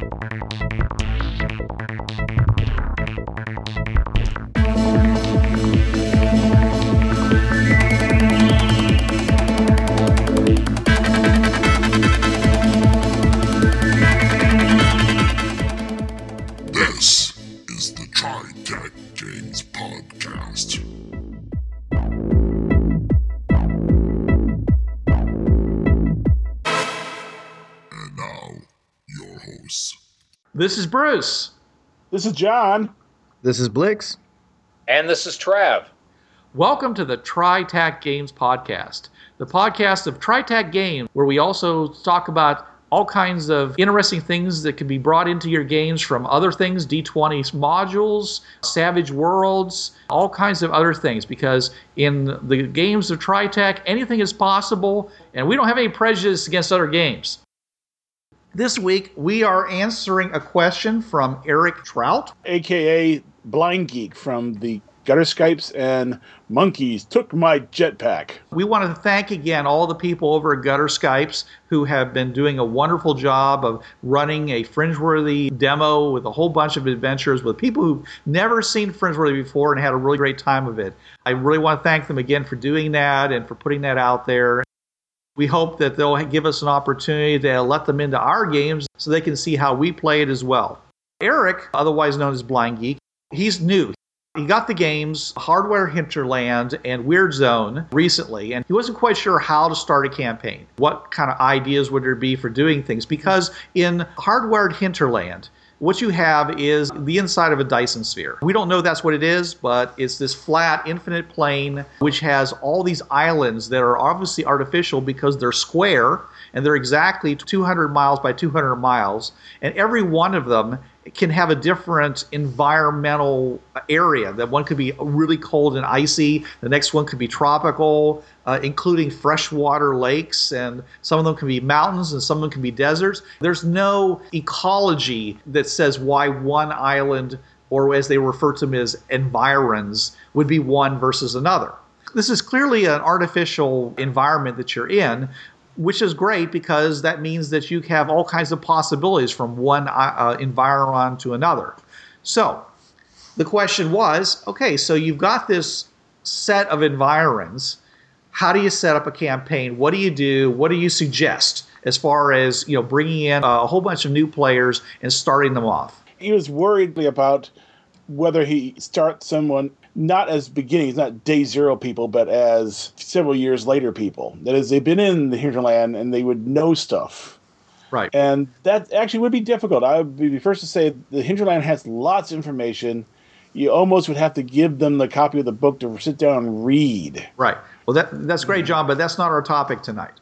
Bye. This is Bruce. This is John. This is Blix. And this is Trav. Welcome to the TriTac Games podcast, the podcast of TriTac Games, where we also talk about all kinds of interesting things that can be brought into your games from other things, D20 modules, Savage Worlds, all kinds of other things. Because in the games of TriTac, anything is possible, and we don't have any prejudice against other games. This week, we are answering a question from Eric Trout. aka Blind Geek from the Gutter Skypes and Monkeys took my jetpack. We want to thank again all the people over at Gutter Skypes who have been doing a wonderful job of running a Fringeworthy demo with a whole bunch of adventures with people who've never seen Fringeworthy before and had a really great time of it. I really want to thank them again for doing that and for putting that out there. We hope that they'll give us an opportunity to let them into our games so they can see how we play it as well. Eric, otherwise known as Blind Geek, he's new. He got the games Hardwired Hinterland and Weird Zone recently, and he wasn't quite sure how to start a campaign. What kind of ideas would there be for doing things? Because in Hardwired Hinterland, what you have is the inside of a Dyson sphere. We don't know that's what it is, but it's this flat, infinite plane which has all these islands that are obviously artificial because they're square and they're exactly 200 miles by 200 miles, and every one of them can have a different environmental area. That one could be really cold and icy, the next one could be tropical, uh, including freshwater lakes, and some of them can be mountains and some of them can be deserts. There's no ecology that says why one island, or as they refer to them as environs, would be one versus another. This is clearly an artificial environment that you're in, which is great because that means that you have all kinds of possibilities from one uh, environment to another. So the question was okay, so you've got this set of environs. How do you set up a campaign? What do you do? What do you suggest as far as you know bringing in a whole bunch of new players and starting them off? He was worried about whether he starts someone not as beginnings, not day zero people, but as several years later people. That is, they've been in the hinterland and they would know stuff. Right. And that actually would be difficult. I would be the first to say the hinterland has lots of information. You almost would have to give them the copy of the book to sit down and read. Right. Well, that that's great, John, but that's not our topic tonight.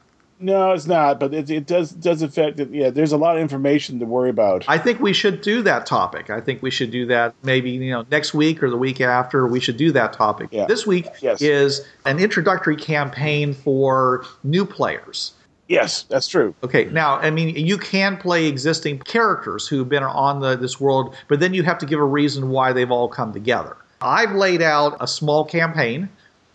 No, it's not, but it, it does does affect it. Yeah, there's a lot of information to worry about. I think we should do that topic. I think we should do that maybe you know next week or the week after. We should do that topic. Yeah. This week Yes. is an introductory campaign for new players. yes, that's true. Okay, now I mean you can play existing characters who've been on the, this world, but then you have to give a reason why they've all come together. I've laid out a small campaign,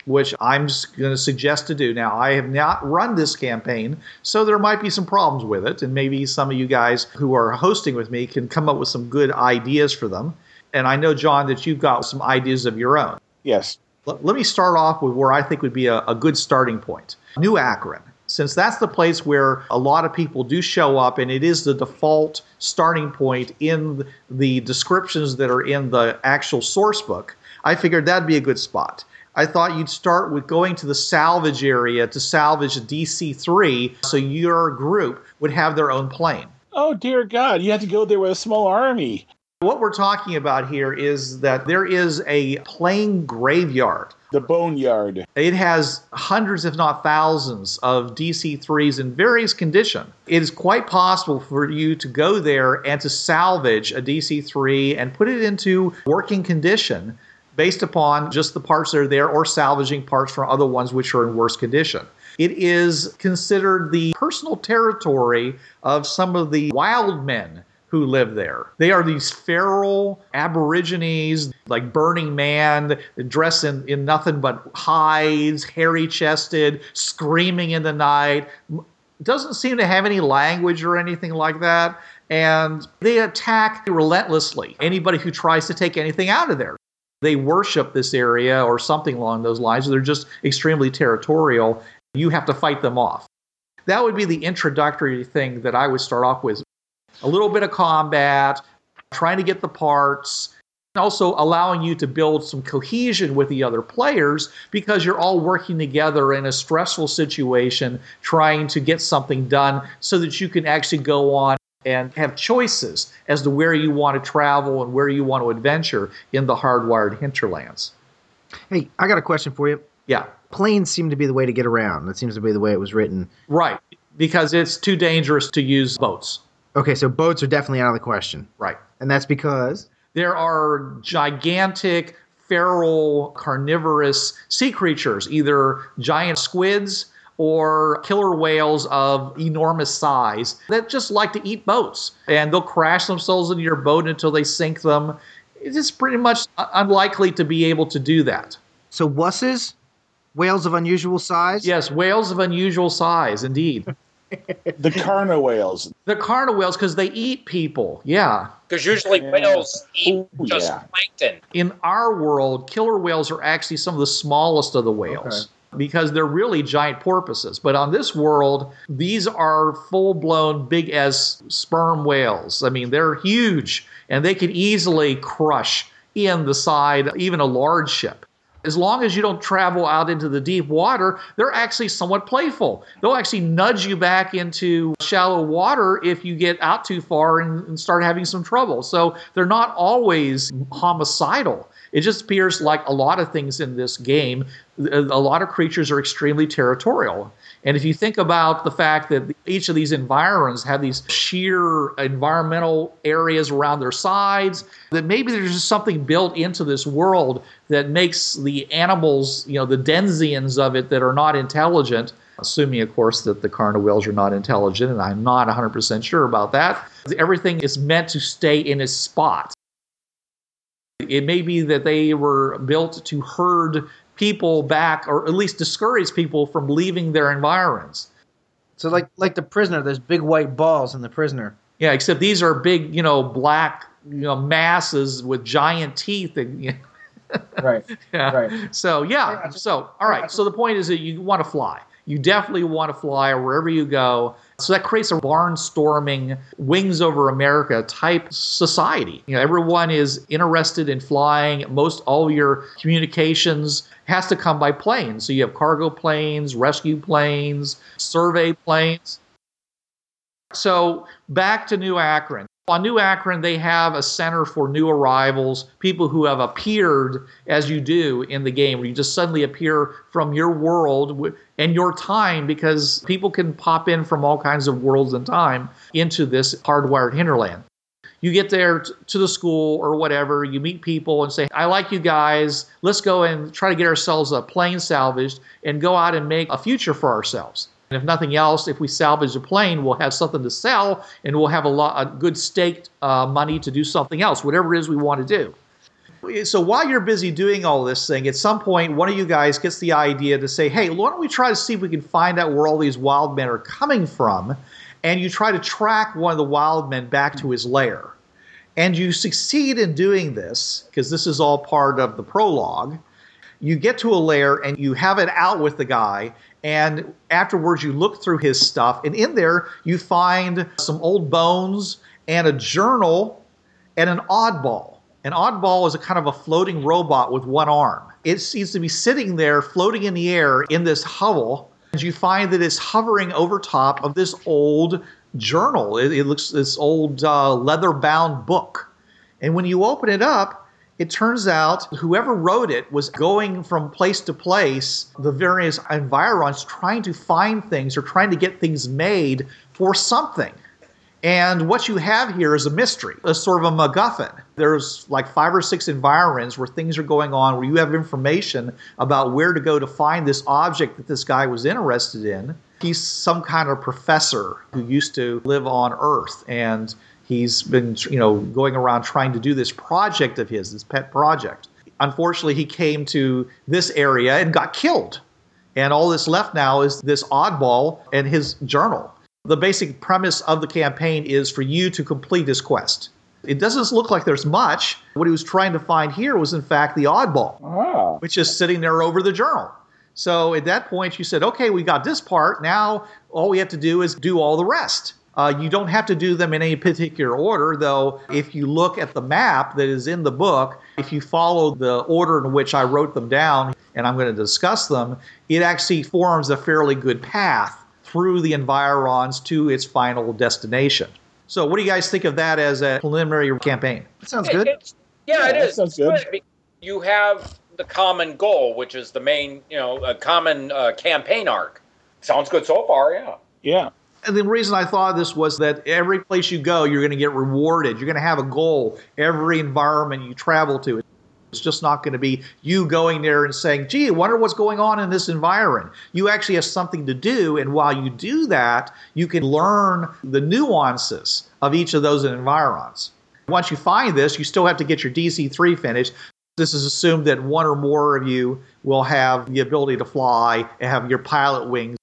which I'm going to suggest to do. Now I have not run this campaign, so there might be some problems with it, and maybe some of you guys who are hosting with me can come up with some good ideas for them. And I know John that you've got some ideas of your own. Yes. Let, let me start off with where I think would be a, a good starting point New Akron. Since that's the place where a lot of people do show up, and it is the default starting point in the descriptions that are in the actual source book, I figured that'd be a good spot. I thought you'd start with going to the salvage area to salvage a DC 3 so your group would have their own plane. Oh dear God, you have to go there with a small army. What we're talking about here is that there is a plane graveyard. The boneyard. It has hundreds, if not thousands, of DC 3s in various condition. It is quite possible for you to go there and to salvage a DC 3 and put it into working condition based upon just the parts that are there or salvaging parts from other ones which are in worse condition. It is considered the personal territory of some of the wild men who live there. They are these feral aborigines, like Burning Man, dressed in, in nothing but hides, hairy chested, screaming in the night. doesn't seem to have any language or anything like that. And they attack relentlessly anybody who tries to take anything out of there. They worship this area or something along those lines. They're just extremely territorial. You have to fight them off. That would be the introductory thing that I would start off with. A little bit of combat, trying to get the parts, and also allowing you to build some cohesion with the other players because you're all working together in a stressful situation trying to get something done so that you can actually go on and have choices as to where you want to travel and where you want to adventure in the hardwired hinterlands. Hey, I got a question for you. Yeah. Planes seem to be the way to get around. That seems to be the way it was written. Right. Because it's too dangerous to use boats. Okay, so boats are definitely out of the question. Right. And that's because there are gigantic feral carnivorous sea creatures, either giant squids or killer whales of enormous size that just like to eat boats. And they'll crash themselves into your boat until they sink them. It's pretty much unlikely to be able to do that. So, wusses? Whales of unusual size? Yes, whales of unusual size, indeed. the carna whales. The carna whales, because they eat people. Yeah. Because usually Yeah. whales eat Ooh, just yeah. plankton. In our world, killer whales are actually some of the smallest of the whales. Because they're really giant porpoises. But on this world, these are full blown, big as sperm whales. I mean, they're huge and they could easily crush in the side, even a large ship. As long as you don't travel out into the deep water, they're actually somewhat playful. They'll actually nudge you back into shallow water if you get out too far and, and start having some trouble. So they're not always homicidal. It just appears like a lot of things in this game, a a lot of creatures are extremely territorial. And if you think about the fact that each of these environs have these sheer environmental areas around their sides, that maybe there's just something built into this world that makes the animals, you know, the denzians of it that are not intelligent, assuming, of course, that the carna whales are not intelligent, and I'm not 100% sure about that. Everything is meant to stay in its spot. It may be that they were built to herd people back, or at least discourage people from leaving their environs. So like like the prisoner, there's big white balls in the prisoner. Yeah, except these are big, you know, black, you know, masses with giant teeth. And, you know, Right. yeah. Right. So yeah. So all right. So the point is that you want to fly. You definitely want to fly wherever you go. So that creates a barnstorming, wings over America type society. You know, everyone is interested in flying. Most all your communications has to come by plane. So you have cargo planes, rescue planes, survey planes. So back to New Akron. On New Akron, they have a center for new arrivals, people who have appeared as you do in the game, where you just suddenly appear from your world and your time, because people can pop in from all kinds of worlds and time into this hardwired hinterland. You get there to the school or whatever, you meet people and say, I like you guys. Let's go and try to get ourselves a plane salvaged and go out and make a future for ourselves. And if nothing else, if we salvage a plane, we'll have something to sell and we'll have a lot a good staked uh, money to do something else, whatever it is we want to do. So while you're busy doing all this thing, at some point, one of you guys gets the idea to say, hey, why don't we try to see if we can find out where all these wild men are coming from? And you try to track one of the wild men back to his lair. And you succeed in doing this, because this is all part of the prologue you get to a lair and you have it out with the guy and afterwards you look through his stuff and in there you find some old bones and a journal and an oddball. An oddball is a kind of a floating robot with one arm. It seems to be sitting there floating in the air in this hovel and you find that it's hovering over top of this old journal. It, it looks this old uh, leather bound book. And when you open it up it turns out whoever wrote it was going from place to place, the various environs, trying to find things or trying to get things made for something. And what you have here is a mystery, a sort of a MacGuffin. There's like five or six environs where things are going on, where you have information about where to go to find this object that this guy was interested in. He's some kind of professor who used to live on Earth, and he's been, you know, going around trying to do this project of his, this pet project. Unfortunately, he came to this area and got killed. And all that's left now is this oddball and his journal. The basic premise of the campaign is for you to complete this quest. It doesn't look like there's much. What he was trying to find here was, in fact, the oddball, Ah. which is sitting there over the journal. So at that point, you said, okay, we got this part. Now all we have to do is do all the rest. Uh, you don't have to do them in any particular order, though. If you look at the map that is in the book, if you follow the order in which I wrote them down, and I'm going to discuss them, it actually forms a fairly good path through the environs to its final destination. So, what do you guys think of that as a preliminary campaign? That sounds good. it's- yeah, Yeah, it that is. sounds It's good. You have the common goal, which is the main, you know, a common uh, campaign arc. Sounds good so far, yeah. Yeah. And the reason I thought this was that every place you go, you're going to get rewarded. You're going to have a goal. Every environment you travel to, it's just not going to be you going there and saying, gee, I wonder what's going on in this environment. You actually have something to do. And while you do that, you can learn the nuances of each of those environments. Once you find this, you still have to get your DC3 finished. This is assumed that one or more of you will have the ability to fly and have your pilot wings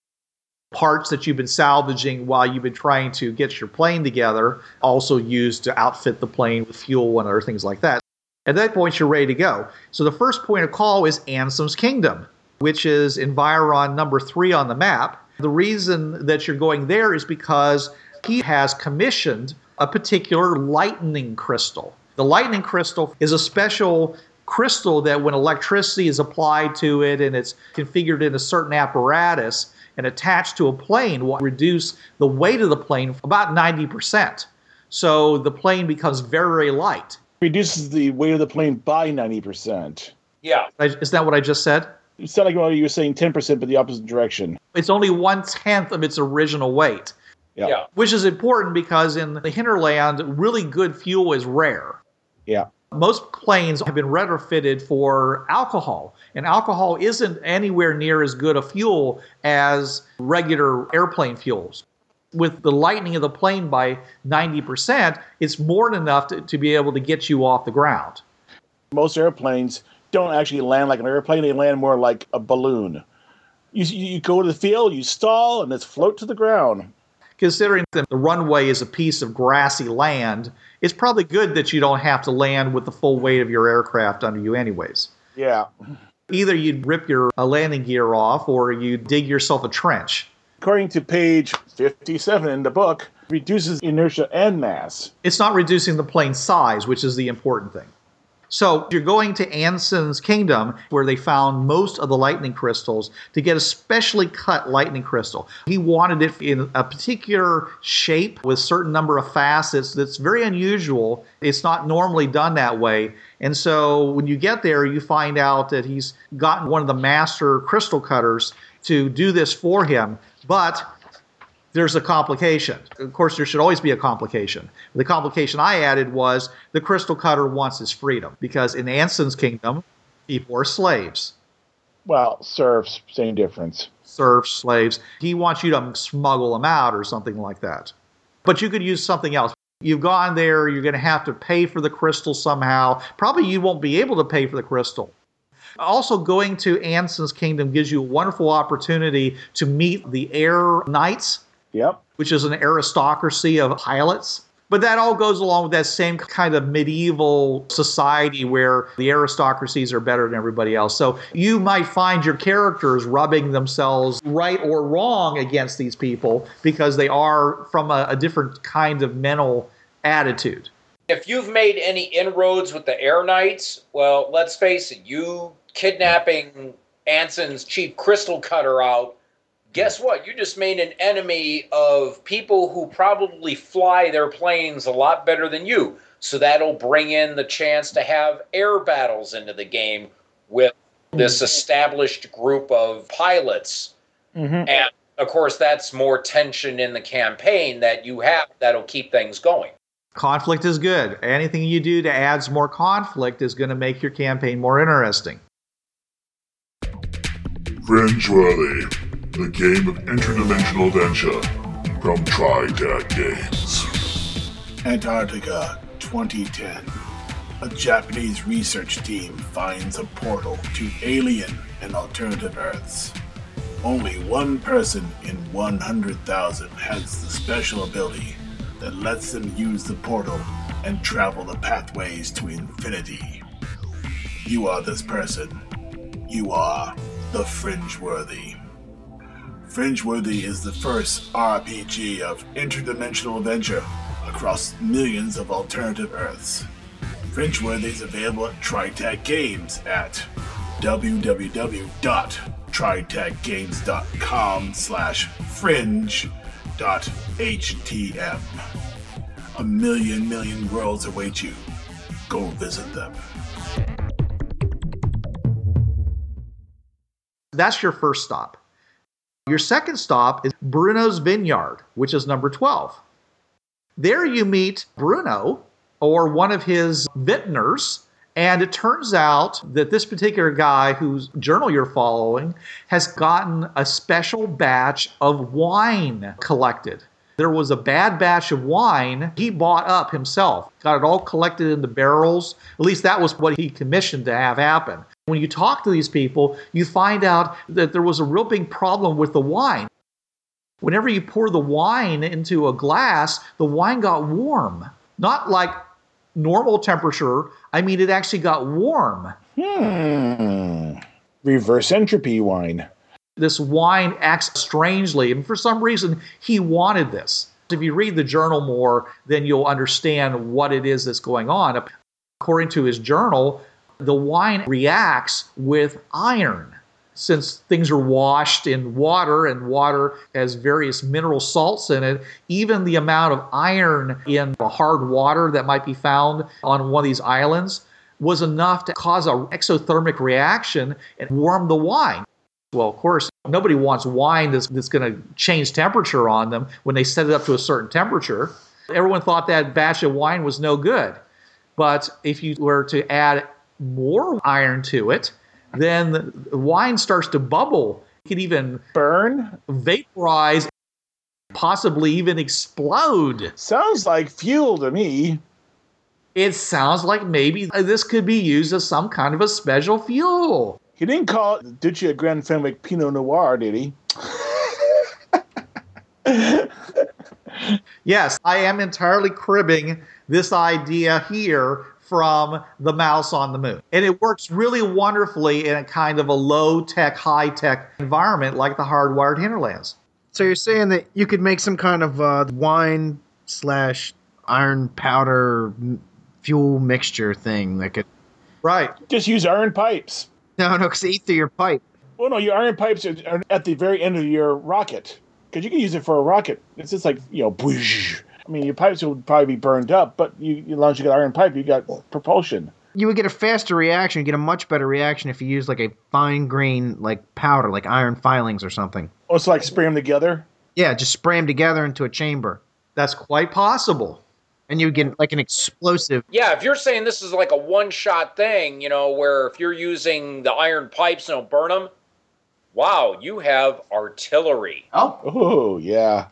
parts that you've been salvaging while you've been trying to get your plane together, also used to outfit the plane with fuel and other things like that. At that point, you're ready to go. So the first point of call is Ansem's Kingdom, which is Environ number three on the map. The reason that you're going there is because he has commissioned a particular lightning crystal. The lightning crystal is a special crystal that when electricity is applied to it and it's configured in a certain apparatus and attached to a plane will reduce the weight of the plane about 90%. So the plane becomes very, very light. Reduces the weight of the plane by 90%. Yeah. Is that what I just said? It sounded like well, you were saying 10%, but the opposite direction. It's only one tenth of its original weight, Yeah. Yeah. which is important because in the hinterland, really good fuel is rare. Yeah. Most planes have been retrofitted for alcohol, and alcohol isn't anywhere near as good a fuel as regular airplane fuels. With the lightening of the plane by 90%, it's more than enough to, to be able to get you off the ground. Most airplanes don't actually land like an airplane, they land more like a balloon. You, you go to the field, you stall, and it's float to the ground. Considering that the runway is a piece of grassy land, it's probably good that you don't have to land with the full weight of your aircraft under you, anyways. Yeah. Either you'd rip your uh, landing gear off or you dig yourself a trench. According to page 57 in the book, reduces inertia and mass. It's not reducing the plane size, which is the important thing. So you're going to Anson's kingdom, where they found most of the lightning crystals, to get a specially cut lightning crystal. He wanted it in a particular shape with a certain number of facets that's very unusual. It's not normally done that way. And so when you get there, you find out that he's gotten one of the master crystal cutters to do this for him. But there's a complication. Of course, there should always be a complication. The complication I added was the crystal cutter wants his freedom because in Anson's kingdom, people are slaves, Well, serfs, same difference. serfs, slaves. He wants you to smuggle them out or something like that. But you could use something else. You've gone there, you're going to have to pay for the crystal somehow. Probably you won't be able to pay for the crystal. Also, going to Anson's kingdom gives you a wonderful opportunity to meet the air knights Yep. which is an aristocracy of pilots. But that all goes along with that same kind of medieval society where the aristocracies are better than everybody else. So you might find your characters rubbing themselves right or wrong against these people because they are from a, a different kind of mental attitude. If you've made any inroads with the Air Knights, well, let's face it, you kidnapping Anson's chief crystal cutter out, guess what? You just made an enemy of people who probably fly their planes a lot better than you. So that'll bring in the chance to have air battles into the game with this established group of pilots. Mm-hmm. And of course, that's more tension in the campaign that you have that'll keep things going. Conflict is good. Anything you do to add more conflict is going to make your campaign more interesting. Fringeworthy, the game of interdimensional adventure from TriTac Games. Antarctica 2010. A Japanese research team finds a portal to alien and alternative Earths. Only one person in 100,000 has the special ability that lets them use the portal and travel the pathways to infinity. You are this person. You are the Fringeworthy. Fringeworthy is the first RPG of interdimensional adventure across millions of alternative Earths. Fringeworthy is available at TriTac Games at www.tritacgames.com slash fringe.htm. A million million worlds await you. Go visit them. That's your first stop. Your second stop is Bruno's Vineyard, which is number 12. There you meet Bruno or one of his vintners, and it turns out that this particular guy whose journal you're following has gotten a special batch of wine collected. There was a bad batch of wine he bought up himself, got it all collected into barrels. At least that was what he commissioned to have happen. When you talk to these people, you find out that there was a real big problem with the wine. Whenever you pour the wine into a glass, the wine got warm. Not like normal temperature, I mean, it actually got warm. Hmm. Reverse entropy wine. This wine acts strangely, and for some reason, he wanted this. If you read the journal more, then you'll understand what it is that's going on. According to his journal, the wine reacts with iron. Since things are washed in water and water has various mineral salts in it, even the amount of iron in the hard water that might be found on one of these islands was enough to cause an exothermic reaction and warm the wine. Well, of course, nobody wants wine that's, that's going to change temperature on them when they set it up to a certain temperature. Everyone thought that batch of wine was no good. But if you were to add more iron to it, then the wine starts to bubble. It can even Burn? vaporize, possibly even explode. Sounds like fuel to me. It sounds like maybe this could be used as some kind of a special fuel. He didn't call it Duchy of Grand Fenwick Pinot Noir, did he? Yes, I am entirely cribbing this idea here from the mouse on the moon. And it works really wonderfully in a kind of a low tech, high tech environment like the hardwired hinterlands. So you're saying that you could make some kind of uh, wine slash iron powder fuel mixture thing that could. Right. Just use iron pipes. No, no, because eat through your pipe. Well, no, your iron pipes are, are at the very end of your rocket because you can use it for a rocket. It's just like you know, boosh. I mean, your pipes will probably be burned up, but you, as long as you got iron pipe, you got propulsion. You would get a faster reaction, you get a much better reaction if you use like a fine grain like powder, like iron filings or something. Oh, it's like spray them together. Yeah, just spray them together into a chamber, That's quite possible. And you get like an explosive. Yeah, if you're saying this is like a one shot thing, you know, where if you're using the iron pipes and it'll burn them, wow, you have artillery. Oh, yeah.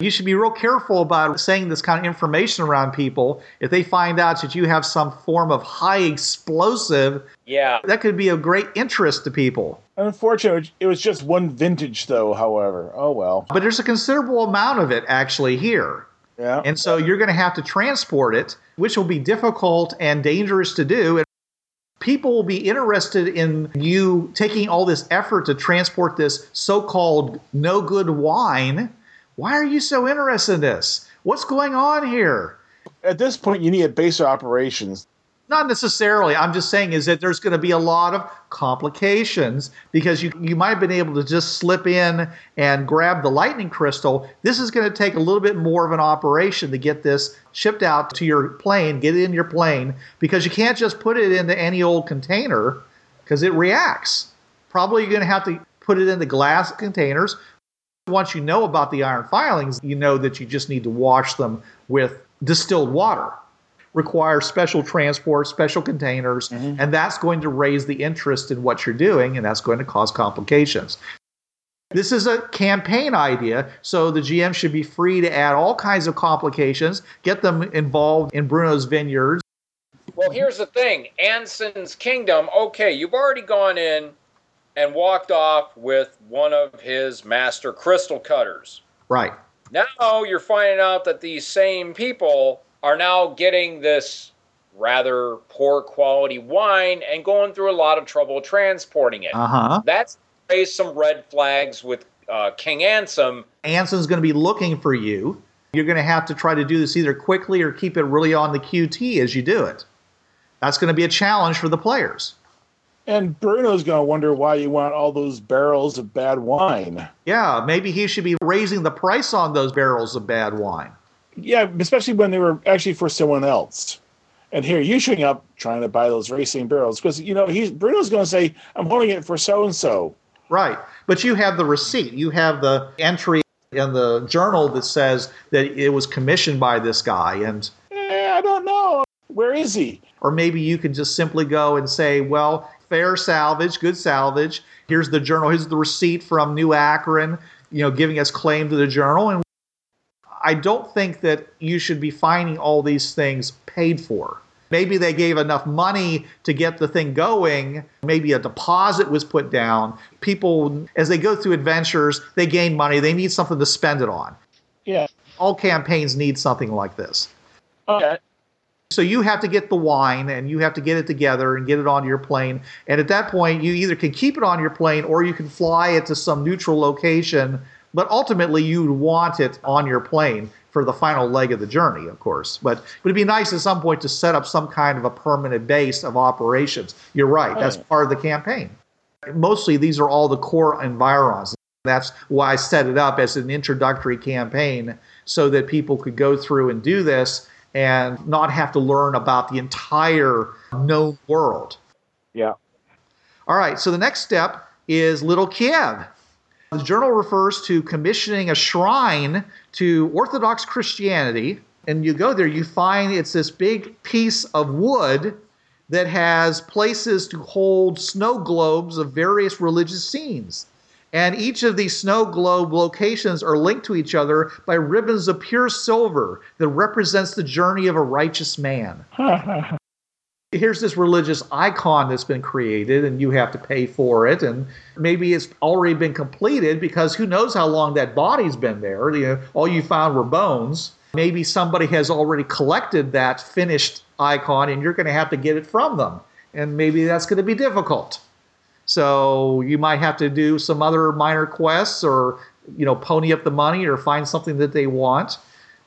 You should be real careful about saying this kind of information around people. If they find out that you have some form of high explosive, Yeah. that could be of great interest to people. Unfortunately, it was just one vintage, though. However, oh well. But there's a considerable amount of it actually here. Yeah. And so you're going to have to transport it, which will be difficult and dangerous to do. And people will be interested in you taking all this effort to transport this so called no good wine. Why are you so interested in this? What's going on here? At this point, you need a base of operations. Not necessarily. I'm just saying is that there's going to be a lot of complications because you you might have been able to just slip in and grab the lightning crystal. This is going to take a little bit more of an operation to get this shipped out to your plane, get it in your plane because you can't just put it into any old container because it reacts. Probably you're going to have to put it into glass containers. Once you know about the iron filings, you know that you just need to wash them with distilled water require special transport, special containers, mm-hmm. and that's going to raise the interest in what you're doing, and that's going to cause complications. This is a campaign idea, so the GM should be free to add all kinds of complications, get them involved in Bruno's vineyards. Well, here's the thing Anson's Kingdom, okay, you've already gone in and walked off with one of his master crystal cutters. Right. Now you're finding out that these same people are now getting this rather poor quality wine and going through a lot of trouble transporting it. Uh huh. That's raised some red flags with uh, King Ansem. Anson's going to be looking for you. You're going to have to try to do this either quickly or keep it really on the QT as you do it. That's going to be a challenge for the players. And Bruno's going to wonder why you want all those barrels of bad wine. Yeah, maybe he should be raising the price on those barrels of bad wine. Yeah, especially when they were actually for someone else. And here you showing up trying to buy those racing barrels because you know he's Bruno's going to say, "I'm holding it for so and so." Right. But you have the receipt. You have the entry in the journal that says that it was commissioned by this guy and Eh, I don't know. Where is he? or maybe you can just simply go and say, well, fair salvage, good salvage. Here's the journal. Here's the receipt from New Akron, you know, giving us claim to the journal. And I don't think that you should be finding all these things paid for. Maybe they gave enough money to get the thing going. Maybe a deposit was put down. People, as they go through adventures, they gain money. They need something to spend it on. Yeah. All campaigns need something like this. Okay. So you have to get the wine and you have to get it together and get it onto your plane. And at that point, you either can keep it on your plane or you can fly it to some neutral location. But ultimately, you'd want it on your plane for the final leg of the journey, of course. But, but it'd be nice at some point to set up some kind of a permanent base of operations. You're right, that's part of the campaign. Mostly, these are all the core environs. That's why I set it up as an introductory campaign so that people could go through and do this and not have to learn about the entire known world. Yeah. All right, so the next step is Little Kiev. The journal refers to commissioning a shrine to Orthodox Christianity. And you go there, you find it's this big piece of wood that has places to hold snow globes of various religious scenes. And each of these snow globe locations are linked to each other by ribbons of pure silver that represents the journey of a righteous man here's this religious icon that's been created and you have to pay for it. And maybe it's already been completed because who knows how long that body's been there. You know, all you found were bones. Maybe somebody has already collected that finished icon and you're going to have to get it from them. And maybe that's going to be difficult. So you might have to do some other minor quests or you know pony up the money or find something that they want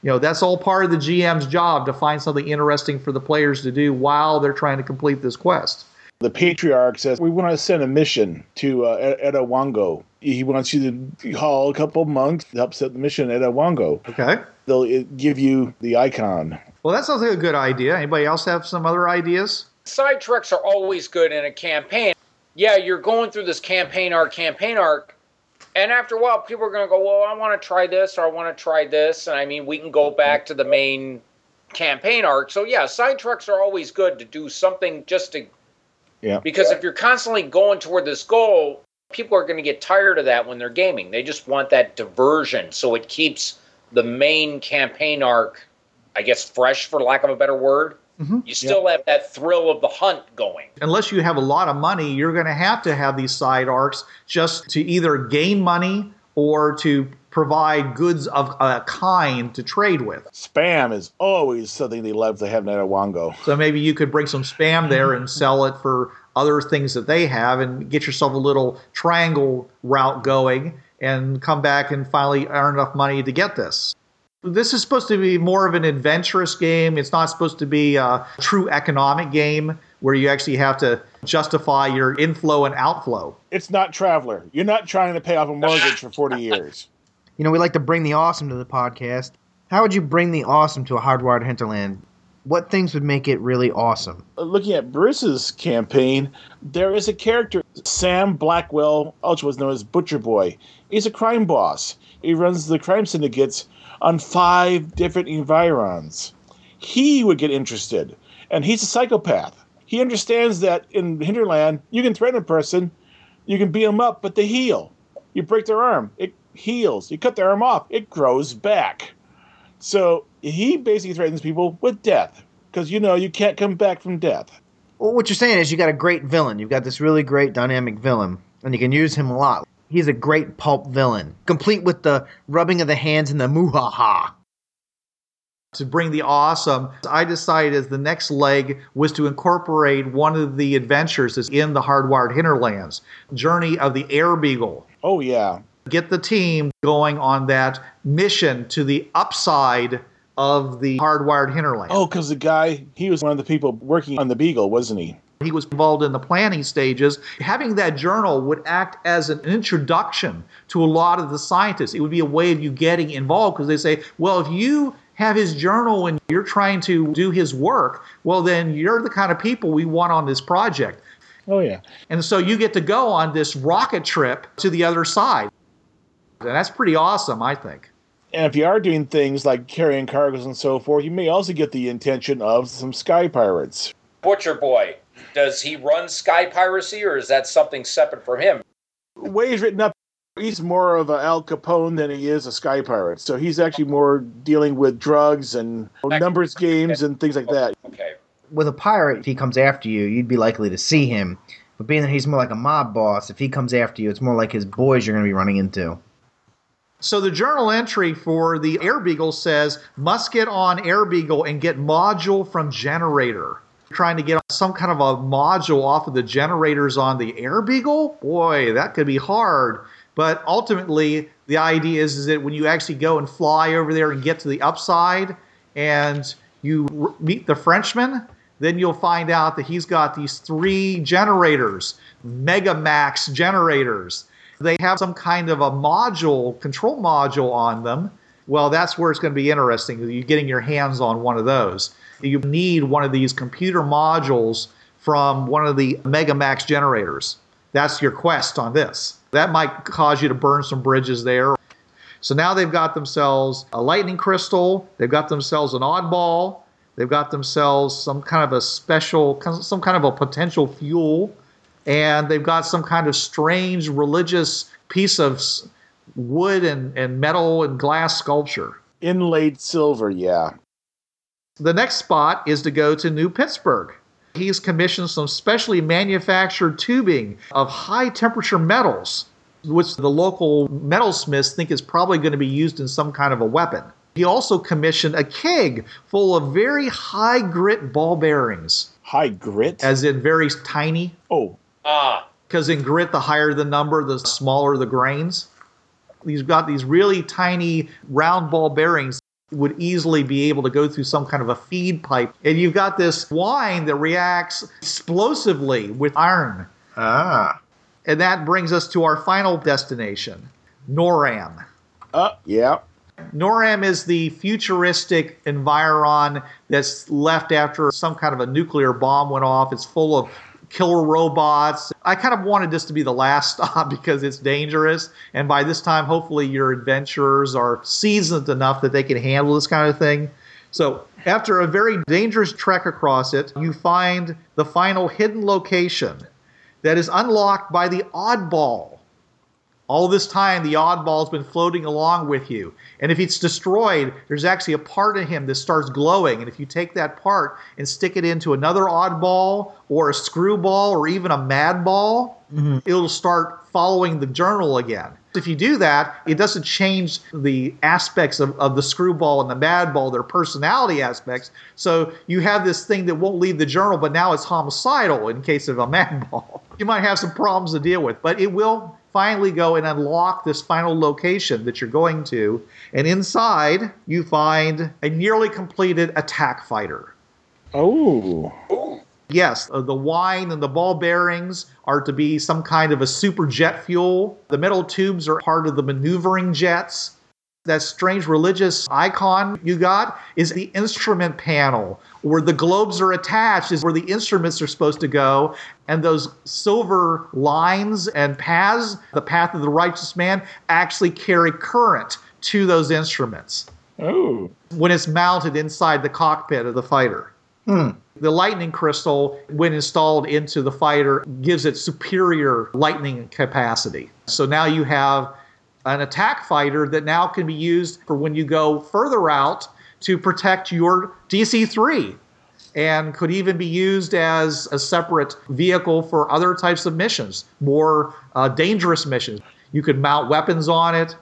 you know that's all part of the GM's job to find something interesting for the players to do while they're trying to complete this quest. The patriarch says we want to send a mission to uh, Ed- Edawango. He wants you to haul a couple monks to help set the mission at Edawango. Okay. They'll uh, give you the icon. Well, that sounds like a good idea. Anybody else have some other ideas? Side treks are always good in a campaign. Yeah, you're going through this campaign arc, campaign arc, and after a while, people are going to go, Well, I want to try this or I want to try this. And I mean, we can go back to the main campaign arc. So, yeah, side treks are always good to do something just to. Yeah. Because if you're constantly going toward this goal, people are going to get tired of that when they're gaming. They just want that diversion. So it keeps the main campaign arc, I guess, fresh, for lack of a better word. Mhm. You still have that thrill of the hunt going. Unless you have a lot of money, you're going to have to have these side arcs just to either gain money or to provide goods of a kind to trade with. Spam is always something they love to have in Edawango. So maybe you could bring some spam there and sell it for other things that they have and get yourself a little triangle route going and come back and finally earn enough money to get this. This is supposed to be more of an adventurous game. It's not supposed to be a true economic game where you actually have to justify your inflow and outflow. It's not Traveller. You're not trying to pay off a mortgage for 40 years. You know, we like to bring the awesome to the podcast. How would you bring the awesome to a hardwired hinterland? What things would make it really awesome? Uh, looking at Bruce's campaign, there is a character, Sam Blackwell, also was known as Butcher Boy. He's a crime boss. He runs the crime syndicates on five different environs. He would get interested, and he's a psychopath. He understands that in Hinterland, you can threaten a person, you can beat them up, but they heal. You break their arm, it heals. You cut their arm off, it grows back. So he basically threatens people with death because you know you can't come back from death. Well, what you're saying is you got a great villain. You've got this really great dynamic villain. and you can use him a lot. He's a great pulp villain, complete with the rubbing of the hands and the muhaha. to bring the awesome, I decided as the next leg was to incorporate one of the adventures that's in the Hardwired Hinterlands, Journey of the Air Beagle. Oh yeah. Get the team going on that mission to the upside of the Hardwired Hinterland. Oh, because the guy he was one of the people working on the Beagle, wasn't he? He was involved in the planning stages. Having that journal would act as an introduction to a lot of the scientists. It would be a way of you getting involved because they say, well, if you have his journal and you're trying to do his work, well, then you're the kind of people we want on this project. Oh yeah. And so you get to go on this rocket trip to the other side. And that's pretty awesome, I think. And if you are doing things like carrying cargoes and so forth, you may also get the intention of some sky pirates. Butcher Boy, does he run sky piracy or is that something separate from him? Way's written up. He's more of a Al Capone than he is a sky pirate. So he's actually more dealing with drugs and numbers games and things like that. Okay. With a pirate, if he comes after you, you'd be likely to see him. But being that he's more like a mob boss, if he comes after you, it's more like his boys you're going to be running into. So the journal entry for the Air Beagle says must get on Air Beagle and get module from generator. Trying to get some kind of a module off of the generators on the Air Beagle? Boy, that could be hard. But ultimately, the idea is, is that when you actually go and fly over there and get to the upside and you r- meet the Frenchman, then you'll find out that he's got these three generators, Mega Max generators. They have some kind of a module, control module on them. Well, that's where it's going to be interesting. You're getting your hands on one of those. You need one of these computer modules from one of the Mega Max generators. That's your quest on this. That might cause you to burn some bridges there. So now they've got themselves a lightning crystal, they've got themselves an oddball, they've got themselves some kind of a special, some kind of a potential fuel, and they've got some kind of strange religious piece of wood and, and metal and glass sculpture. Inlaid silver, yeah. The next spot is to go to New Pittsburgh. He's commissioned some specially manufactured tubing of high temperature metals, which the local metalsmiths think is probably going to be used in some kind of a weapon. He also commissioned a keg full of very high grit ball bearings, High grit. as in very tiny, oh, Ah, because in grit, the higher the number, the smaller the grains. He's got these really tiny round ball bearings would easily be able to go through some kind of a feed pipe. And you've got this wine that reacts explosively with iron. Ah. And that brings us to our final destination, Noram. uh, yeah. NORAM is the futuristic environ that's left after some kind of a nuclear bomb went off. It's full of killer robots. I kind of wanted this to be the last stop because it's dangerous. And by this time, hopefully, your adventurers are seasoned enough that they can handle this kind of thing. So, after a very dangerous trek across it, you find the final hidden location that is unlocked by the oddball. All this time, the oddball's been floating along with you. And if it's destroyed, there's actually a part of him that starts glowing. And if you take that part and stick it into another oddball or a screwball or even a mad ball, mm-hmm. it'll start following the journal again. If you do that, it doesn't change the aspects of, of the screwball and the madball, their personality aspects. So you have this thing that won't leave the journal, but now it's homicidal in case of a madball. You might have some problems to deal with, but it will finally go and unlock this final location that you're going to. And inside, you find a nearly completed attack fighter. Oh. Yes, uh, the wine and the ball bearings are to be some kind of a super jet fuel. The metal tubes are part of the maneuvering jets. That strange religious icon you got is the instrument panel where the globes are attached, is where the instruments are supposed to go. And those silver lines and paths, the path of the righteous man, actually carry current to those instruments Oh. when it's mounted inside the cockpit of the fighter. Hmm. The lightning crystal, when installed into the fighter, gives it superior lightning capacity. So now you have an attack fighter that now can be used for when you go further out to protect your DC 3. And could even be used as a separate vehicle for other types of missions, more uh, dangerous missions. You could mount weapons on it.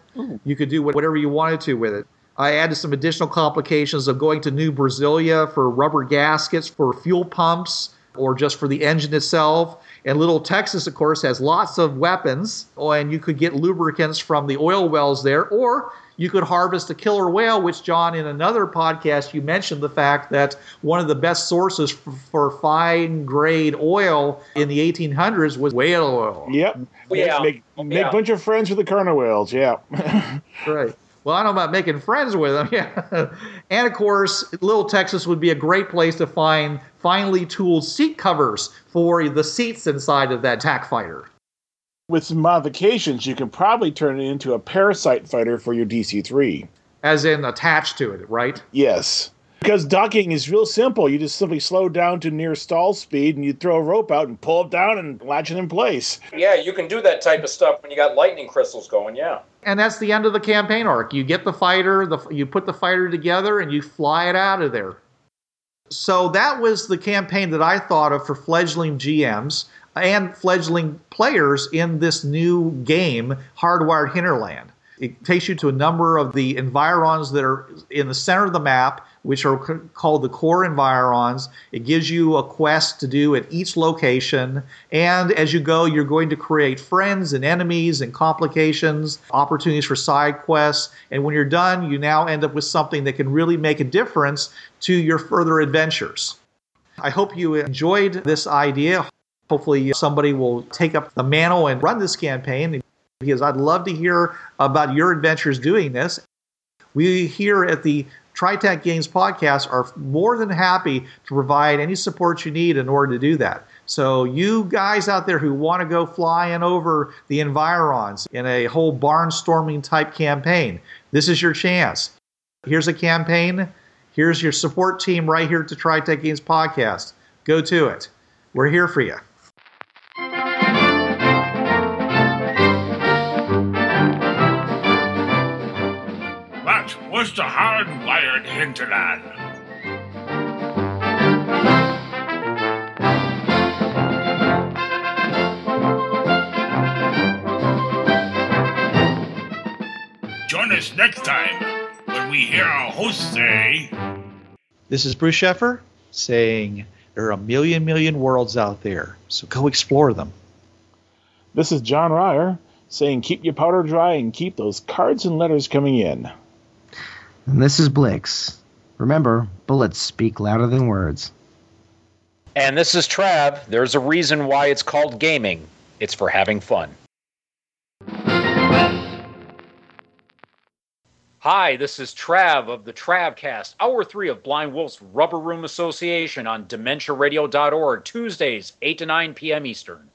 You could do whatever you wanted to with it. I added some additional complications of going to New Brasilia for rubber gaskets for fuel pumps or just for the engine itself. And Little Texas, of course, has lots of weapons, and you could get lubricants from the oil wells there, or you could harvest a killer whale, which, John, in another podcast, you mentioned the fact that one of the best sources for, for fine grade oil in the 1800s was whale oil. Yep. Yeah. Make, make Yeah. a bunch of friends with the Kerner whales. Yeah. Right. Well, I don't know about making friends with them. Yeah. and of course, Little Texas would be a great place to find finely tooled seat covers for the seats inside of that TAC fighter. With some modifications, you can probably turn it into a parasite fighter for your DC 3. As in attached to it, right? Yes. Because docking is real simple. You just simply slow down to near stall speed and you throw a rope out and pull it down and latch it in place. Yeah, you can do that type of stuff when you got lightning crystals going. Yeah. And that's the end of the campaign arc. You get the fighter, the, you put the fighter together, and you fly it out of there. So that was the campaign that I thought of for fledgling GMs and fledgling players in this new game, Hardwired Hinterland. It takes you to a number of the environs that are in the center of the map, which are called the core environs. It gives you a quest to do at each location. And as you go, you're going to create friends and enemies and complications, opportunities for side quests. And when you're done, you now end up with something that can really make a difference to your further adventures. I hope you enjoyed this idea. Hopefully, somebody will take up the mantle and run this campaign because I'd love to hear about your adventures doing this. We here at the TriTac Games podcast are more than happy to provide any support you need in order to do that. So, you guys out there who want to go flying over the environs in a whole barnstorming type campaign, this is your chance. Here's a campaign. Here's your support team right here at the TriTac Games podcast. Go to it. We're here for you. That was the hardwired hinterland. Join us next time when we hear our host say. This is Bruce Sheffer saying there are a million, million worlds out there, so go explore them. This is John Ryer saying keep your powder dry and keep those cards and letters coming in. And this is Blix. Remember, bullets speak louder than words. And this is Trav. There's a reason why it's called gaming. It's for having fun. Hi, this is Trav of the Travcast, Hour 3 of Blind Wolf's Rubber Room Association on DementiaRadio.org, Tuesdays, 8 to 9 p.m. Eastern.